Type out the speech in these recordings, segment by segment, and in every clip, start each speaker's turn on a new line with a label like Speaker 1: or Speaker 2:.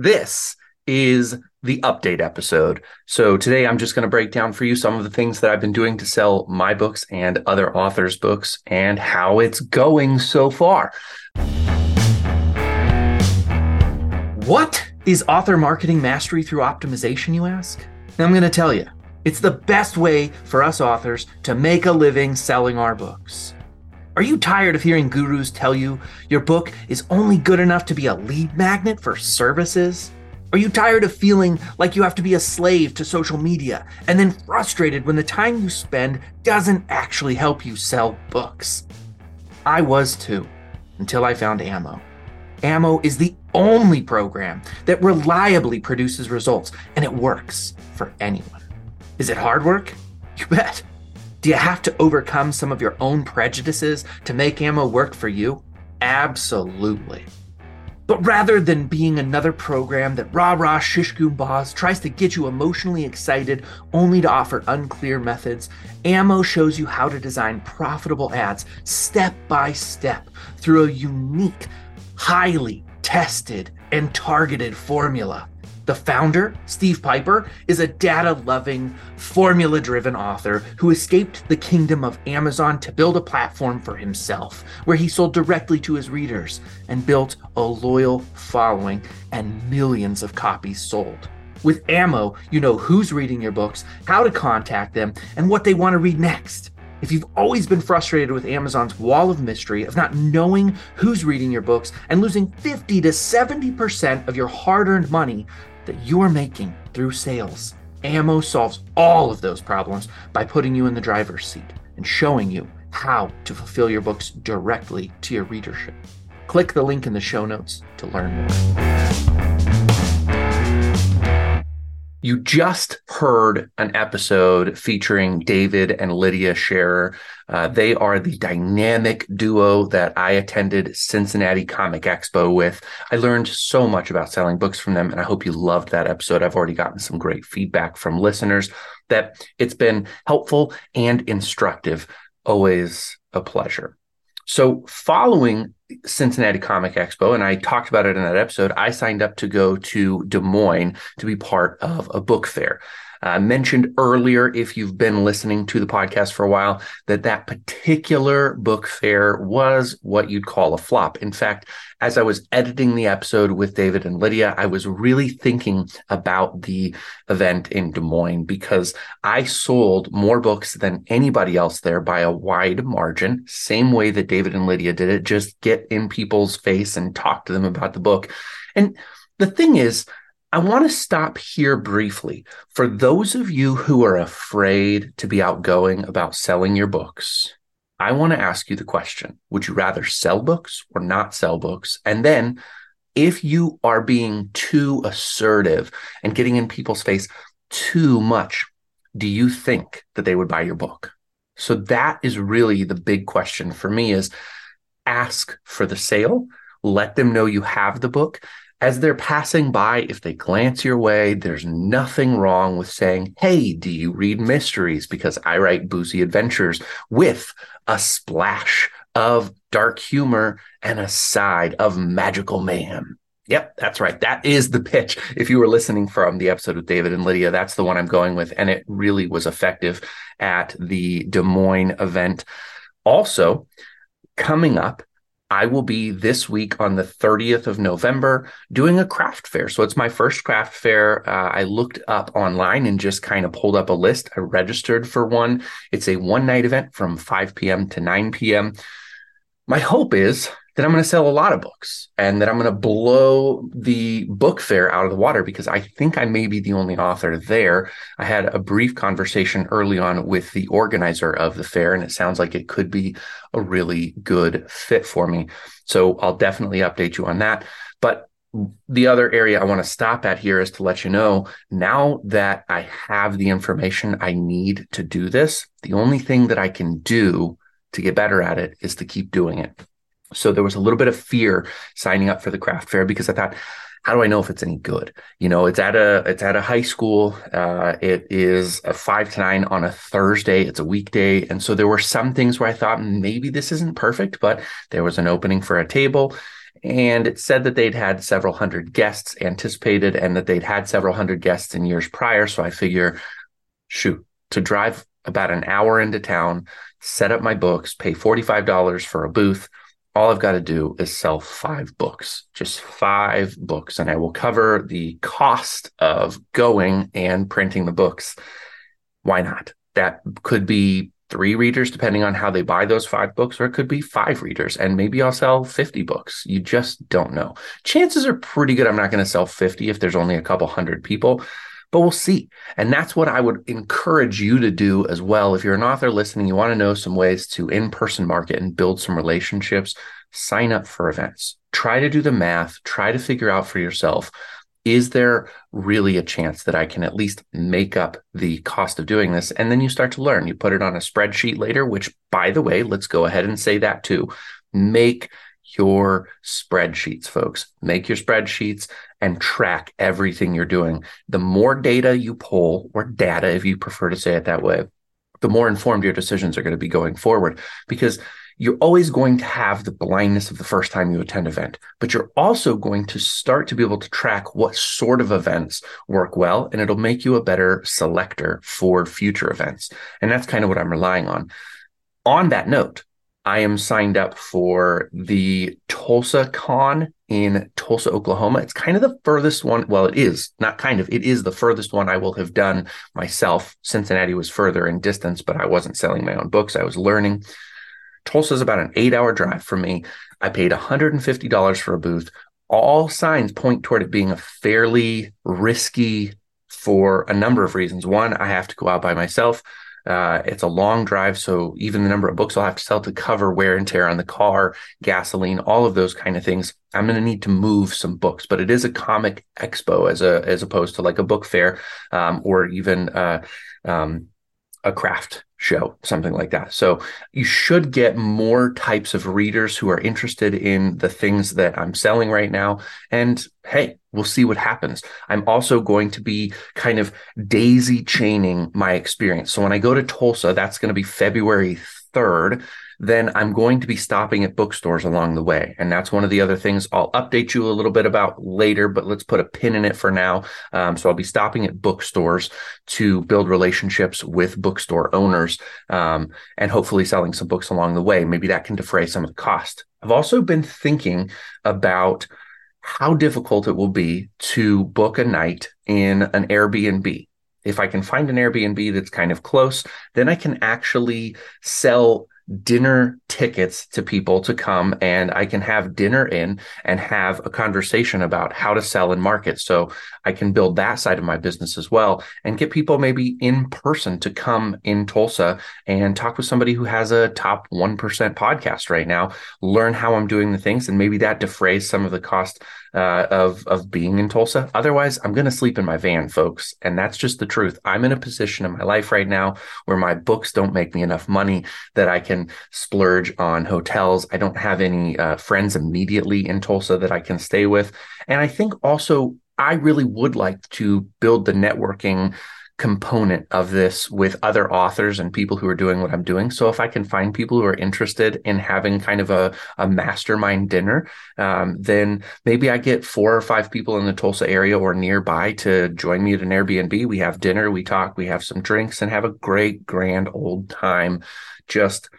Speaker 1: This is the update episode. So today I'm just going to break down for you some of the things that I've been doing to sell my books and other authors' books and how it's going so far. What is author marketing mastery through optimization, you ask? I'm going to tell you. It's the best way for us authors to make a living selling our books. Are you tired of hearing gurus tell you your book is only good enough to be a lead magnet for services? Are you tired of feeling like you have to be a slave to social media and then frustrated when the time you spend doesn't actually help you sell books? I was too, until I found Ammo. Ammo is the only program that reliably produces results, and it works for anyone. Is it hard work? You bet. Do you have to overcome some of your own prejudices to make ammo work for you? Absolutely. But rather than being another program that rah rah shish boss tries to get you emotionally excited only to offer unclear methods, Ammo shows you how to design profitable ads step by step through a unique, highly tested, and targeted formula. The founder, Steve Piper, is a data loving, formula driven author who escaped the kingdom of Amazon to build a platform for himself where he sold directly to his readers and built a loyal following and millions of copies sold. With Ammo, you know who's reading your books, how to contact them, and what they want to read next. If you've always been frustrated with Amazon's wall of mystery of not knowing who's reading your books and losing 50 to 70% of your hard earned money, that you're making through sales. Ammo solves all of those problems by putting you in the driver's seat and showing you how to fulfill your books directly to your readership. Click the link in the show notes to learn more. You just heard an episode featuring David and Lydia Scherer. Uh, they are the dynamic duo that I attended Cincinnati Comic Expo with. I learned so much about selling books from them, and I hope you loved that episode. I've already gotten some great feedback from listeners that it's been helpful and instructive. Always a pleasure. So, following Cincinnati Comic Expo, and I talked about it in that episode, I signed up to go to Des Moines to be part of a book fair. I mentioned earlier, if you've been listening to the podcast for a while, that that particular book fair was what you'd call a flop. In fact, as I was editing the episode with David and Lydia, I was really thinking about the event in Des Moines because I sold more books than anybody else there by a wide margin. Same way that David and Lydia did it, just get in people's face and talk to them about the book. And the thing is, I want to stop here briefly. For those of you who are afraid to be outgoing about selling your books, I want to ask you the question Would you rather sell books or not sell books? And then, if you are being too assertive and getting in people's face too much, do you think that they would buy your book? So that is really the big question for me is ask for the sale, let them know you have the book as they're passing by, if they glance your way, there's nothing wrong with saying, Hey, do you read mysteries? Because I write boozy adventures with a splash of dark humor and a side of magical mayhem. Yep, that's right. That is the pitch. If you were listening from the episode with David and Lydia, that's the one I'm going with. And it really was effective at the Des Moines event. Also, coming up I will be this week on the 30th of November doing a craft fair. So it's my first craft fair. Uh, I looked up online and just kind of pulled up a list. I registered for one. It's a one night event from 5 p.m. to 9 p.m. My hope is that I'm going to sell a lot of books and that I'm going to blow the book fair out of the water because I think I may be the only author there. I had a brief conversation early on with the organizer of the fair, and it sounds like it could be a really good fit for me. So I'll definitely update you on that. But the other area I want to stop at here is to let you know now that I have the information I need to do this, the only thing that I can do to get better at it is to keep doing it. So there was a little bit of fear signing up for the craft fair because I thought, how do I know if it's any good? You know, it's at a it's at a high school. Uh, it is a five to nine on a Thursday. It's a weekday, and so there were some things where I thought maybe this isn't perfect, but there was an opening for a table, And it said that they'd had several hundred guests anticipated and that they'd had several hundred guests in years prior. So I figure, shoot, to drive about an hour into town, set up my books, pay $45 for a booth. All I've got to do is sell five books, just five books, and I will cover the cost of going and printing the books. Why not? That could be three readers, depending on how they buy those five books, or it could be five readers, and maybe I'll sell 50 books. You just don't know. Chances are pretty good I'm not going to sell 50 if there's only a couple hundred people, but we'll see. And that's what I would encourage you to do as well. If you're an author listening, you want to know some ways to in person market and build some relationships, sign up for events. Try to do the math, try to figure out for yourself is there really a chance that I can at least make up the cost of doing this? And then you start to learn. You put it on a spreadsheet later, which, by the way, let's go ahead and say that too. Make your spreadsheets, folks. Make your spreadsheets and track everything you're doing. The more data you pull, or data, if you prefer to say it that way, the more informed your decisions are going to be going forward. Because you're always going to have the blindness of the first time you attend event, but you're also going to start to be able to track what sort of events work well, and it'll make you a better selector for future events. And that's kind of what I'm relying on. On that note, I am signed up for the Tulsa Con in Tulsa, Oklahoma. It's kind of the furthest one. Well, it is not kind of, it is the furthest one I will have done myself. Cincinnati was further in distance, but I wasn't selling my own books. I was learning. Tulsa is about an eight hour drive for me. I paid $150 for a booth. All signs point toward it being a fairly risky for a number of reasons. One, I have to go out by myself. Uh, it's a long drive, so even the number of books I'll have to sell to cover wear and tear on the car, gasoline, all of those kind of things. I'm going to need to move some books, but it is a comic expo as a as opposed to like a book fair um, or even uh, um, a craft show, something like that. So you should get more types of readers who are interested in the things that I'm selling right now. And hey, we'll see what happens. I'm also going to be kind of daisy chaining my experience. So when I go to Tulsa, that's going to be February 3rd then I'm going to be stopping at bookstores along the way. And that's one of the other things I'll update you a little bit about later, but let's put a pin in it for now. Um, so I'll be stopping at bookstores to build relationships with bookstore owners um, and hopefully selling some books along the way. Maybe that can defray some of the cost. I've also been thinking about how difficult it will be to book a night in an Airbnb. If I can find an Airbnb that's kind of close, then I can actually sell dinner tickets to people to come and I can have dinner in and have a conversation about how to sell and market. So I can build that side of my business as well and get people maybe in person to come in Tulsa and talk with somebody who has a top 1% podcast right now, learn how I'm doing the things and maybe that defrays some of the cost uh, of of being in Tulsa. Otherwise, I'm going to sleep in my van, folks, and that's just the truth. I'm in a position in my life right now where my books don't make me enough money that I can splurge on hotels. I don't have any uh, friends immediately in Tulsa that I can stay with, and I think also I really would like to build the networking component of this with other authors and people who are doing what I'm doing. So if I can find people who are interested in having kind of a, a mastermind dinner, um, then maybe I get four or five people in the Tulsa area or nearby to join me at an Airbnb. We have dinner, we talk, we have some drinks and have a great grand old time just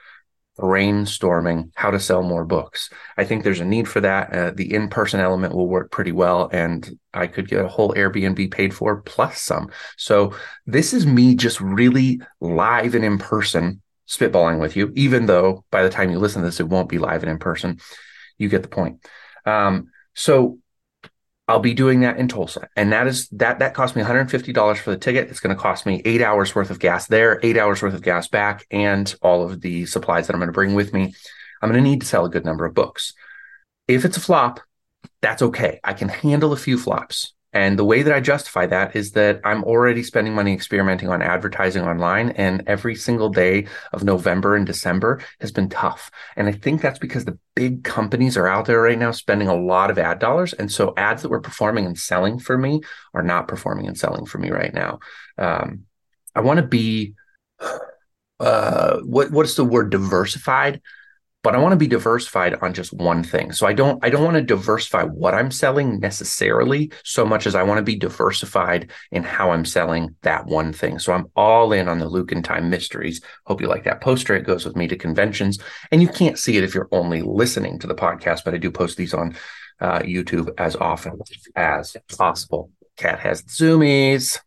Speaker 1: brainstorming how to sell more books. I think there's a need for that. Uh, the in person element will work pretty well, and I could get a whole Airbnb paid for plus some. So, this is me just really live and in person spitballing with you, even though by the time you listen to this, it won't be live and in person. You get the point. Um, so, I'll be doing that in Tulsa. And that is that that cost me $150 for the ticket. It's going to cost me eight hours worth of gas there, eight hours worth of gas back, and all of the supplies that I'm going to bring with me. I'm going to need to sell a good number of books. If it's a flop, that's okay. I can handle a few flops. And the way that I justify that is that I'm already spending money experimenting on advertising online. And every single day of November and December has been tough. And I think that's because the big companies are out there right now spending a lot of ad dollars. And so ads that were performing and selling for me are not performing and selling for me right now. Um, I want to be, uh, what, what's the word diversified? But I want to be diversified on just one thing. So I don't I don't want to diversify what I'm selling necessarily so much as I want to be diversified in how I'm selling that one thing. So I'm all in on the Luke and Time mysteries. Hope you like that poster. It goes with me to conventions, and you can't see it if you're only listening to the podcast, but I do post these on uh, YouTube as often as possible. Cat has zoomies.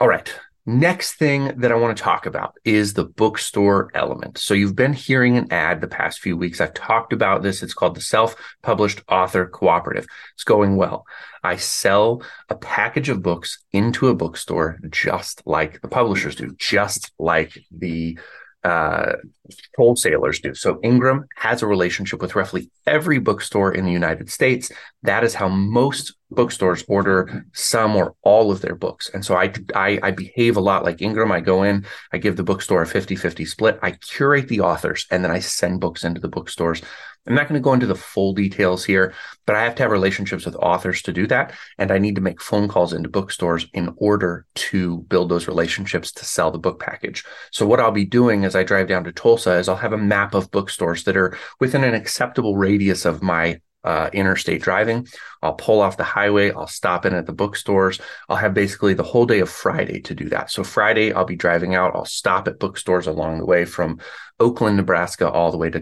Speaker 1: All right. Next thing that I want to talk about is the bookstore element. So you've been hearing an ad the past few weeks. I've talked about this. It's called the Self Published Author Cooperative. It's going well. I sell a package of books into a bookstore just like the publishers do, just like the uh, wholesalers do. So Ingram has a relationship with roughly every bookstore in the United States. That is how most bookstores order some or all of their books. And so I, I, I behave a lot like Ingram. I go in, I give the bookstore a 50-50 split. I curate the authors and then I send books into the bookstores. I'm not going to go into the full details here, but I have to have relationships with authors to do that. And I need to make phone calls into bookstores in order to build those relationships to sell the book package. So, what I'll be doing as I drive down to Tulsa is I'll have a map of bookstores that are within an acceptable radius of my uh, interstate driving. I'll pull off the highway. I'll stop in at the bookstores. I'll have basically the whole day of Friday to do that. So Friday, I'll be driving out. I'll stop at bookstores along the way from Oakland, Nebraska, all the way to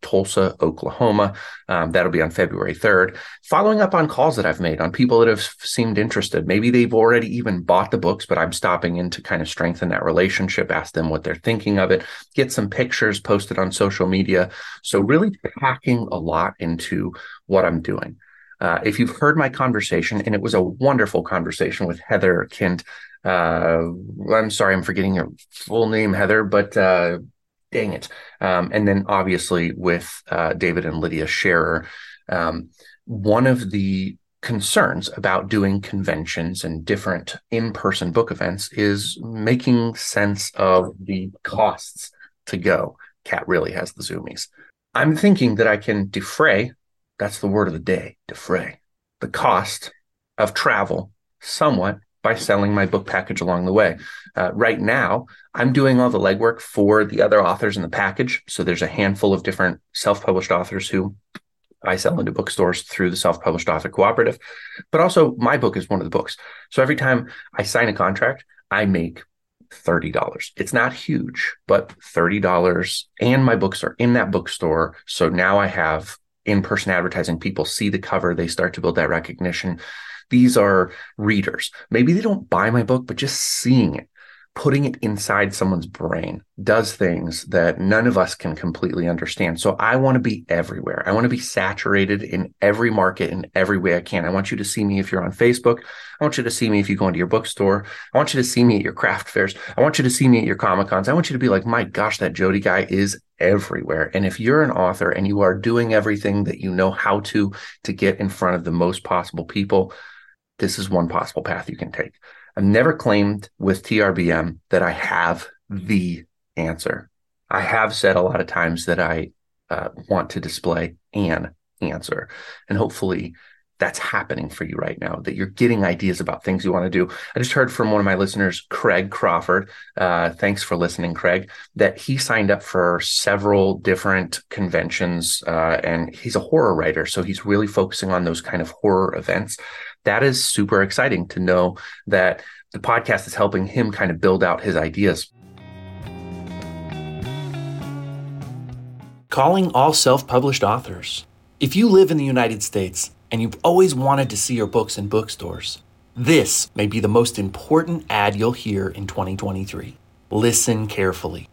Speaker 1: Tulsa, Oklahoma. Um, that'll be on February 3rd. Following up on calls that I've made on people that have seemed interested. Maybe they've already even bought the books, but I'm stopping in to kind of strengthen that relationship, ask them what they're thinking of it, get some pictures posted on social media. So, really packing a lot into what I'm doing. Uh, if you've heard my conversation, and it was a wonderful conversation with Heather Kent. Uh, I'm sorry, I'm forgetting your full name, Heather, but uh, dang it. Um, and then obviously with uh, David and Lydia Scherer, um, one of the concerns about doing conventions and different in-person book events is making sense of the costs to go. Cat really has the zoomies. I'm thinking that I can defray that's the word of the day defray the cost of travel somewhat by selling my book package along the way. Uh, right now, I'm doing all the legwork for the other authors in the package. So there's a handful of different self published authors who I sell into bookstores through the self published author cooperative. But also, my book is one of the books. So every time I sign a contract, I make $30. It's not huge, but $30. And my books are in that bookstore. So now I have in person advertising, people see the cover, they start to build that recognition. These are readers. Maybe they don't buy my book, but just seeing it putting it inside someone's brain does things that none of us can completely understand. So I want to be everywhere. I want to be saturated in every market in every way I can. I want you to see me if you're on Facebook. I want you to see me if you go into your bookstore. I want you to see me at your craft fairs. I want you to see me at your Comic Cons. I want you to be like, my gosh, that Jody guy is everywhere. And if you're an author and you are doing everything that you know how to to get in front of the most possible people, this is one possible path you can take. I've never claimed with TRBM that I have the answer. I have said a lot of times that I uh, want to display an answer. And hopefully that's happening for you right now, that you're getting ideas about things you want to do. I just heard from one of my listeners, Craig Crawford. Uh, thanks for listening, Craig, that he signed up for several different conventions uh, and he's a horror writer. So he's really focusing on those kind of horror events that is super exciting to know that the podcast is helping him kind of build out his ideas.
Speaker 2: Calling all self published authors. If you live in the United States and you've always wanted to see your books in bookstores, this may be the most important ad you'll hear in 2023. Listen carefully.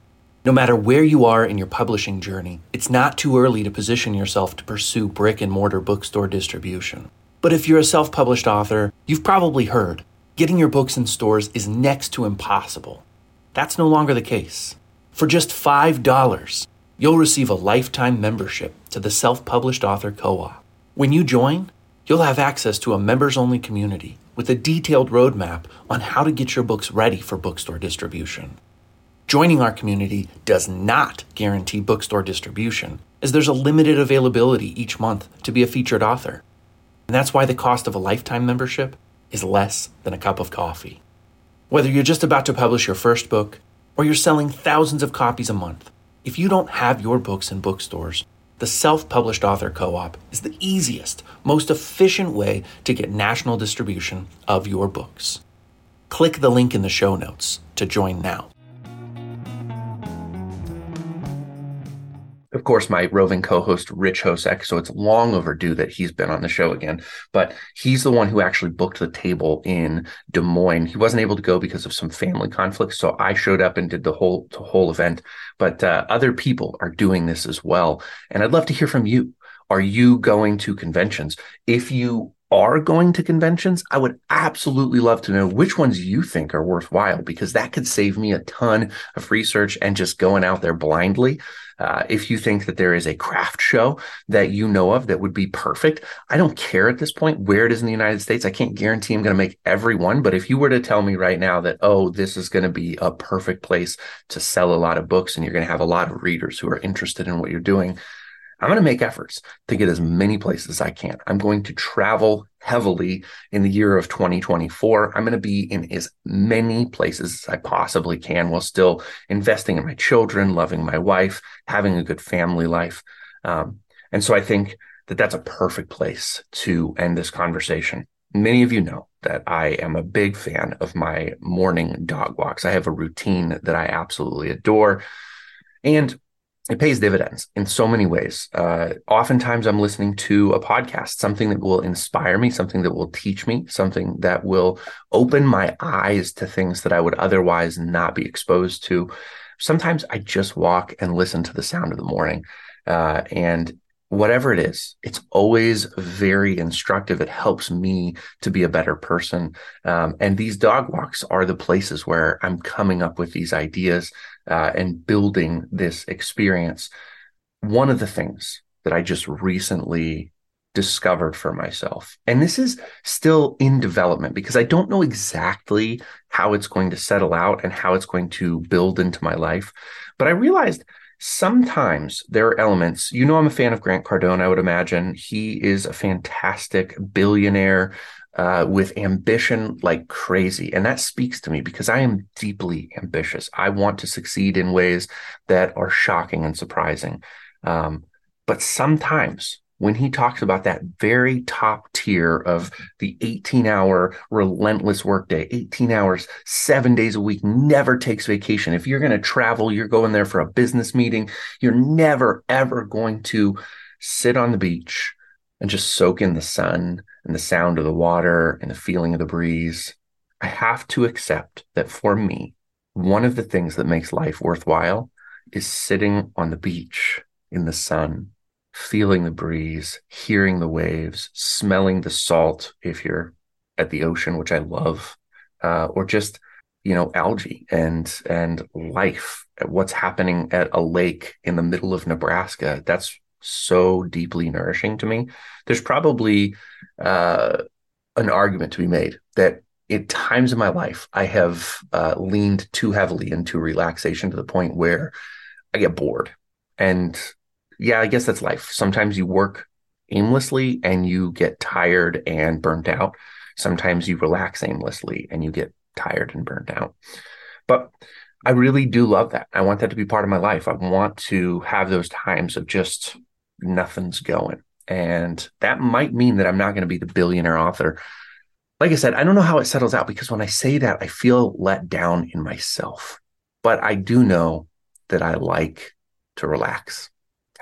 Speaker 2: No matter where you are in your publishing journey, it's not too early to position yourself to pursue brick and mortar bookstore distribution. But if you're a self published author, you've probably heard getting your books in stores is next to impossible. That's no longer the case. For just $5, you'll receive a lifetime membership to the Self Published Author Co op. When you join, you'll have access to a members only community with a detailed roadmap on how to get your books ready for bookstore distribution. Joining our community does not guarantee bookstore distribution, as there's a limited availability each month to be a featured author. And that's why the cost of a lifetime membership is less than a cup of coffee. Whether you're just about to publish your first book or you're selling thousands of copies a month, if you don't have your books in bookstores, the Self Published Author Co op is the easiest, most efficient way to get national distribution of your books. Click the link in the show notes to join now.
Speaker 1: Of course, my roving co-host Rich Hosek. So it's long overdue that he's been on the show again. But he's the one who actually booked the table in Des Moines. He wasn't able to go because of some family conflicts, so I showed up and did the whole the whole event. But uh, other people are doing this as well, and I'd love to hear from you. Are you going to conventions? If you are going to conventions, I would absolutely love to know which ones you think are worthwhile because that could save me a ton of research and just going out there blindly. Uh, if you think that there is a craft show that you know of that would be perfect, I don't care at this point where it is in the United States. I can't guarantee I'm going to make every one, but if you were to tell me right now that, oh, this is going to be a perfect place to sell a lot of books and you're going to have a lot of readers who are interested in what you're doing, I'm going to make efforts to get as many places as I can. I'm going to travel heavily in the year of 2024. I'm going to be in as many places as I possibly can while still investing in my children, loving my wife, having a good family life. Um, and so I think that that's a perfect place to end this conversation. Many of you know that I am a big fan of my morning dog walks. I have a routine that I absolutely adore. And it pays dividends in so many ways. Uh, oftentimes, I'm listening to a podcast, something that will inspire me, something that will teach me, something that will open my eyes to things that I would otherwise not be exposed to. Sometimes I just walk and listen to the sound of the morning. Uh, and whatever it is, it's always very instructive. It helps me to be a better person. Um, and these dog walks are the places where I'm coming up with these ideas uh, and building this experience. One of the things that I just recently discovered for myself, and this is still in development because I don't know exactly how it's going to settle out and how it's going to build into my life, but I realized sometimes there are elements you know i'm a fan of grant cardone i would imagine he is a fantastic billionaire uh, with ambition like crazy. And that speaks to me because I am deeply ambitious. I want to succeed in ways that are shocking and surprising. Um, but sometimes when he talks about that very top tier of the 18 hour relentless workday, 18 hours, seven days a week, never takes vacation. If you're going to travel, you're going there for a business meeting, you're never, ever going to sit on the beach and just soak in the sun and the sound of the water and the feeling of the breeze, I have to accept that for me, one of the things that makes life worthwhile is sitting on the beach in the sun, feeling the breeze, hearing the waves, smelling the salt if you're at the ocean, which I love, uh, or just you know algae and and life what's happening at a lake in the middle of nebraska that's so deeply nourishing to me. There's probably uh, an argument to be made that at times in my life, I have uh, leaned too heavily into relaxation to the point where I get bored. And yeah, I guess that's life. Sometimes you work aimlessly and you get tired and burnt out. Sometimes you relax aimlessly and you get tired and burnt out. But I really do love that. I want that to be part of my life. I want to have those times of just nothing's going. And that might mean that I'm not going to be the billionaire author. Like I said, I don't know how it settles out because when I say that, I feel let down in myself. But I do know that I like to relax.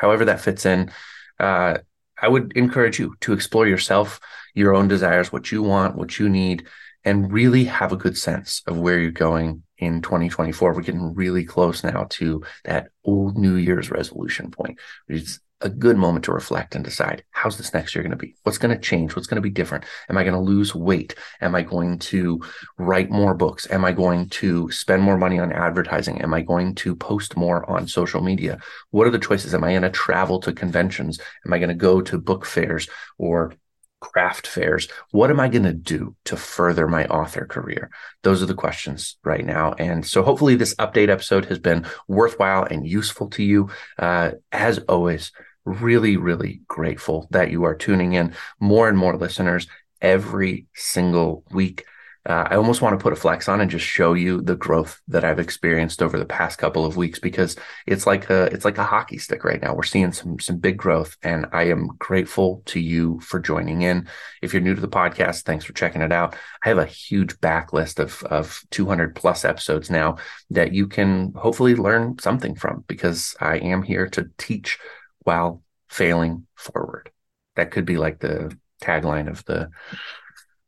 Speaker 1: However, that fits in. Uh, I would encourage you to explore yourself, your own desires, what you want, what you need, and really have a good sense of where you're going in 2024. We're getting really close now to that old New Year's resolution point. It's a good moment to reflect and decide how's this next year going to be? What's going to change? What's going to be different? Am I going to lose weight? Am I going to write more books? Am I going to spend more money on advertising? Am I going to post more on social media? What are the choices? Am I going to travel to conventions? Am I going to go to book fairs or craft fairs? What am I going to do to further my author career? Those are the questions right now. And so hopefully this update episode has been worthwhile and useful to you. Uh, as always, really, really grateful that you are tuning in more and more listeners every single week. uh, I almost want to put a flex on and just show you the growth that I've experienced over the past couple of weeks because it's like a it's like a hockey stick right now. We're seeing some some big growth, and I am grateful to you for joining in. If you're new to the podcast, thanks for checking it out. I have a huge backlist of of 200 plus episodes now that you can hopefully learn something from because I am here to teach while failing forward. That could be like the tagline of the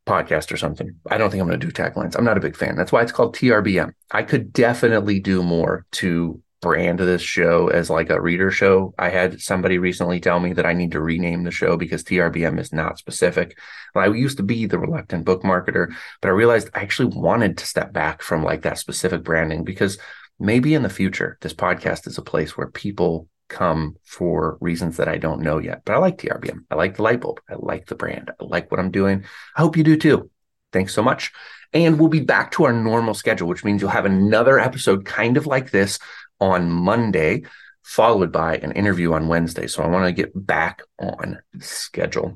Speaker 1: podcast or something. I don't think I'm going to do taglines. I'm not a big fan. That's why it's called TRBM. I could definitely do more to brand this show as like a reader show. I had somebody recently tell me that I need to rename the show because TRBM is not specific. Well, I used to be the reluctant book marketer, but I realized I actually wanted to step back from like that specific branding because maybe in the future this podcast is a place where people come for reasons that I don't know yet. But I like TRBM. I like the light bulb. I like the brand. I like what I'm doing. I hope you do too. Thanks so much. And we'll be back to our normal schedule, which means you'll have another episode kind of like this on Monday, followed by an interview on Wednesday. So I want to get back on schedule.